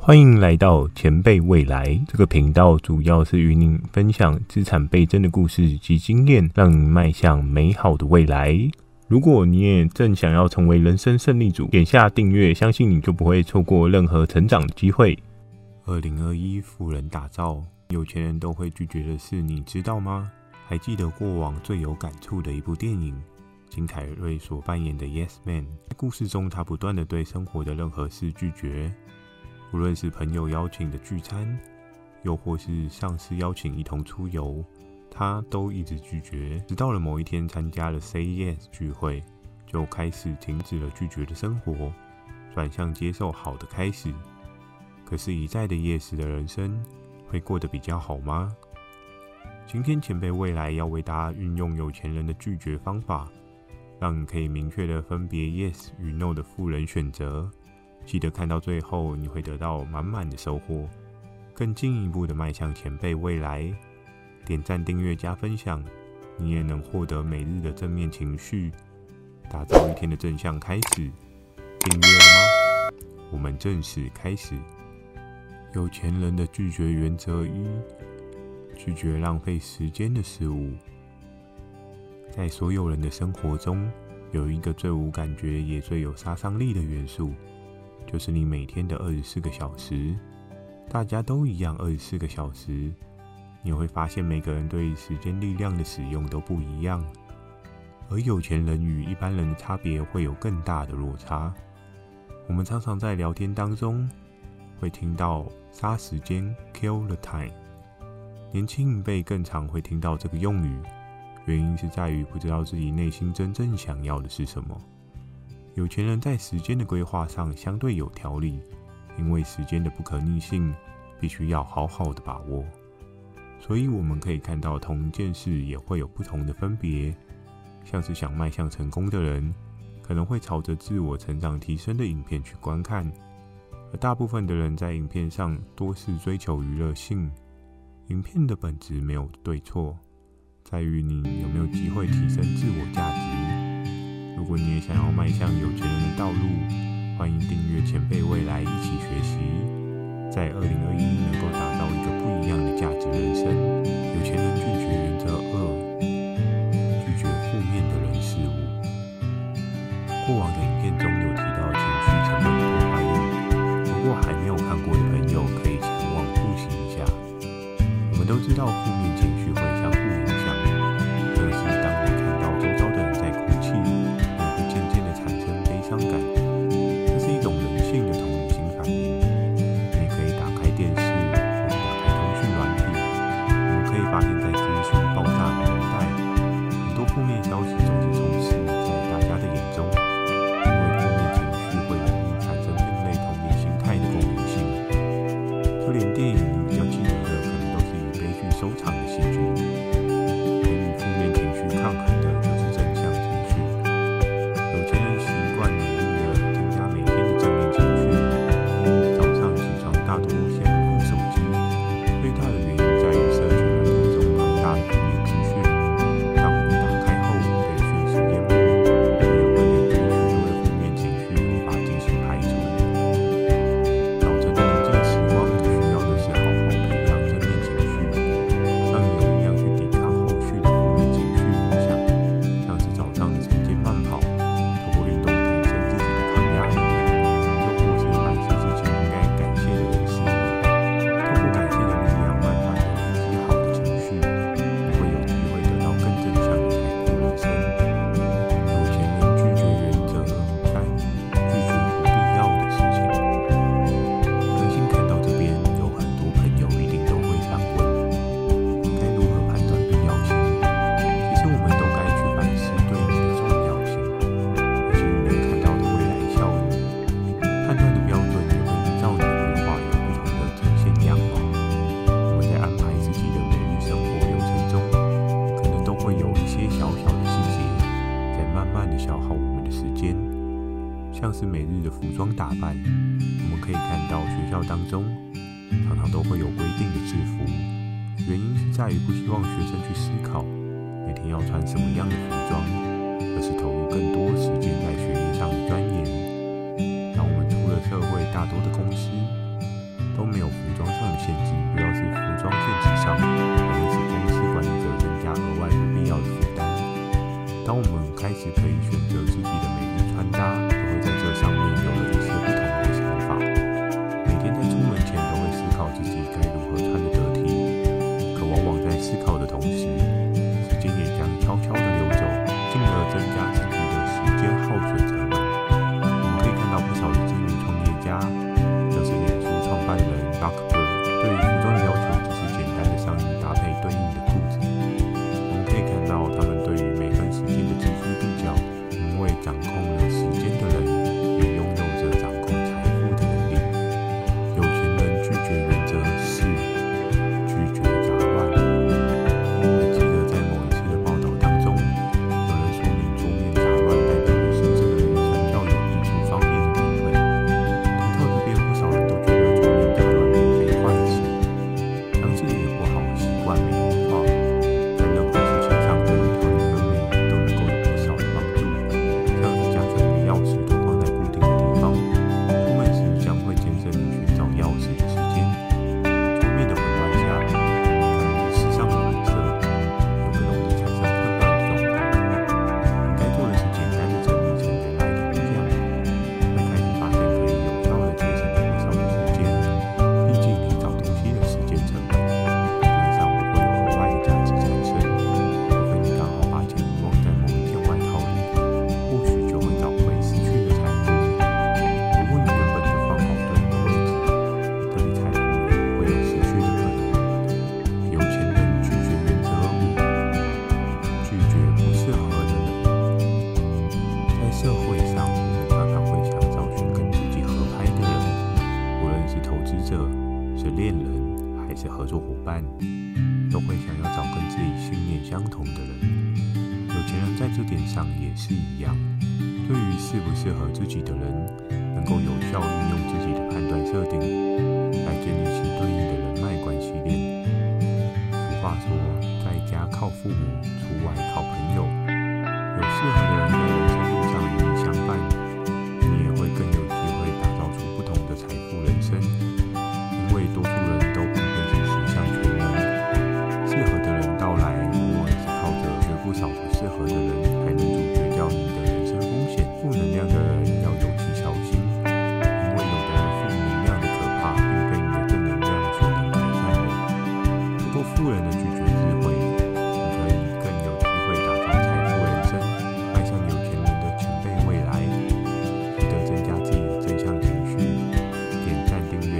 欢迎来到前辈未来这个频道，主要是与您分享资产倍增的故事及经验，让你迈向美好的未来。如果你也正想要成为人生胜利组，点下订阅，相信你就不会错过任何成长的机会。二零二一富人打造，有钱人都会拒绝的事，你知道吗？还记得过往最有感触的一部电影？金凯瑞所扮演的 Yes Man，故事中，他不断的对生活的任何事拒绝，无论是朋友邀请的聚餐，又或是上司邀请一同出游，他都一直拒绝。直到了某一天参加了 Say Yes 聚会，就开始停止了拒绝的生活，转向接受好的开始。可是，一再的 Yes 的人生会过得比较好吗？今天前辈未来要为大家运用有钱人的拒绝方法。让你可以明确的分别 yes 与 no 的富人选择，记得看到最后，你会得到满满的收获，更进一步的迈向前辈未来。点赞、订阅、加分享，你也能获得每日的正面情绪，打造一天的正向开始。订阅了吗？我们正式开始。有钱人的拒绝原则一：拒绝浪费时间的事物。在所有人的生活中，有一个最无感觉也最有杀伤力的元素，就是你每天的二十四个小时。大家都一样，二十四个小时，你会发现每个人对时间力量的使用都不一样，而有钱人与一般人的差别会有更大的落差。我们常常在聊天当中会听到“杀时间 ”（kill the time），年轻一辈更常会听到这个用语。原因是在于不知道自己内心真正想要的是什么。有钱人在时间的规划上相对有条理，因为时间的不可逆性必须要好好的把握。所以我们可以看到，同一件事也会有不同的分别。像是想迈向成功的人，可能会朝着自我成长提升的影片去观看；而大部分的人在影片上多是追求娱乐性。影片的本质没有对错。在于你有没有机会提升自我价值。如果你也想要迈向有钱人的道路，欢迎订阅前辈未来一起学习，在二零二一能够打造一个不一样的价值人生。像是每日的服装打扮，我们可以看到学校当中常常都会有规定的制服，原因是在于不希望学生去思考每天要穿什么样的服装，而是投入更多时间在学业上的钻研。当我们出了社会，大多的公司都没有服装上的限制，主要是服装限制上，可能使公司管理者增加额外不必要的负担。当我们开始可以选择自己的。ہاں 都会想要找跟自己信念相同的人。有钱人在这点上也是一样对于适不适合自己的人能够有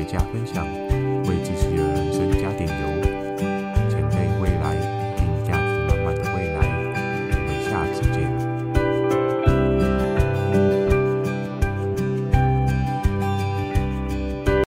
家分享。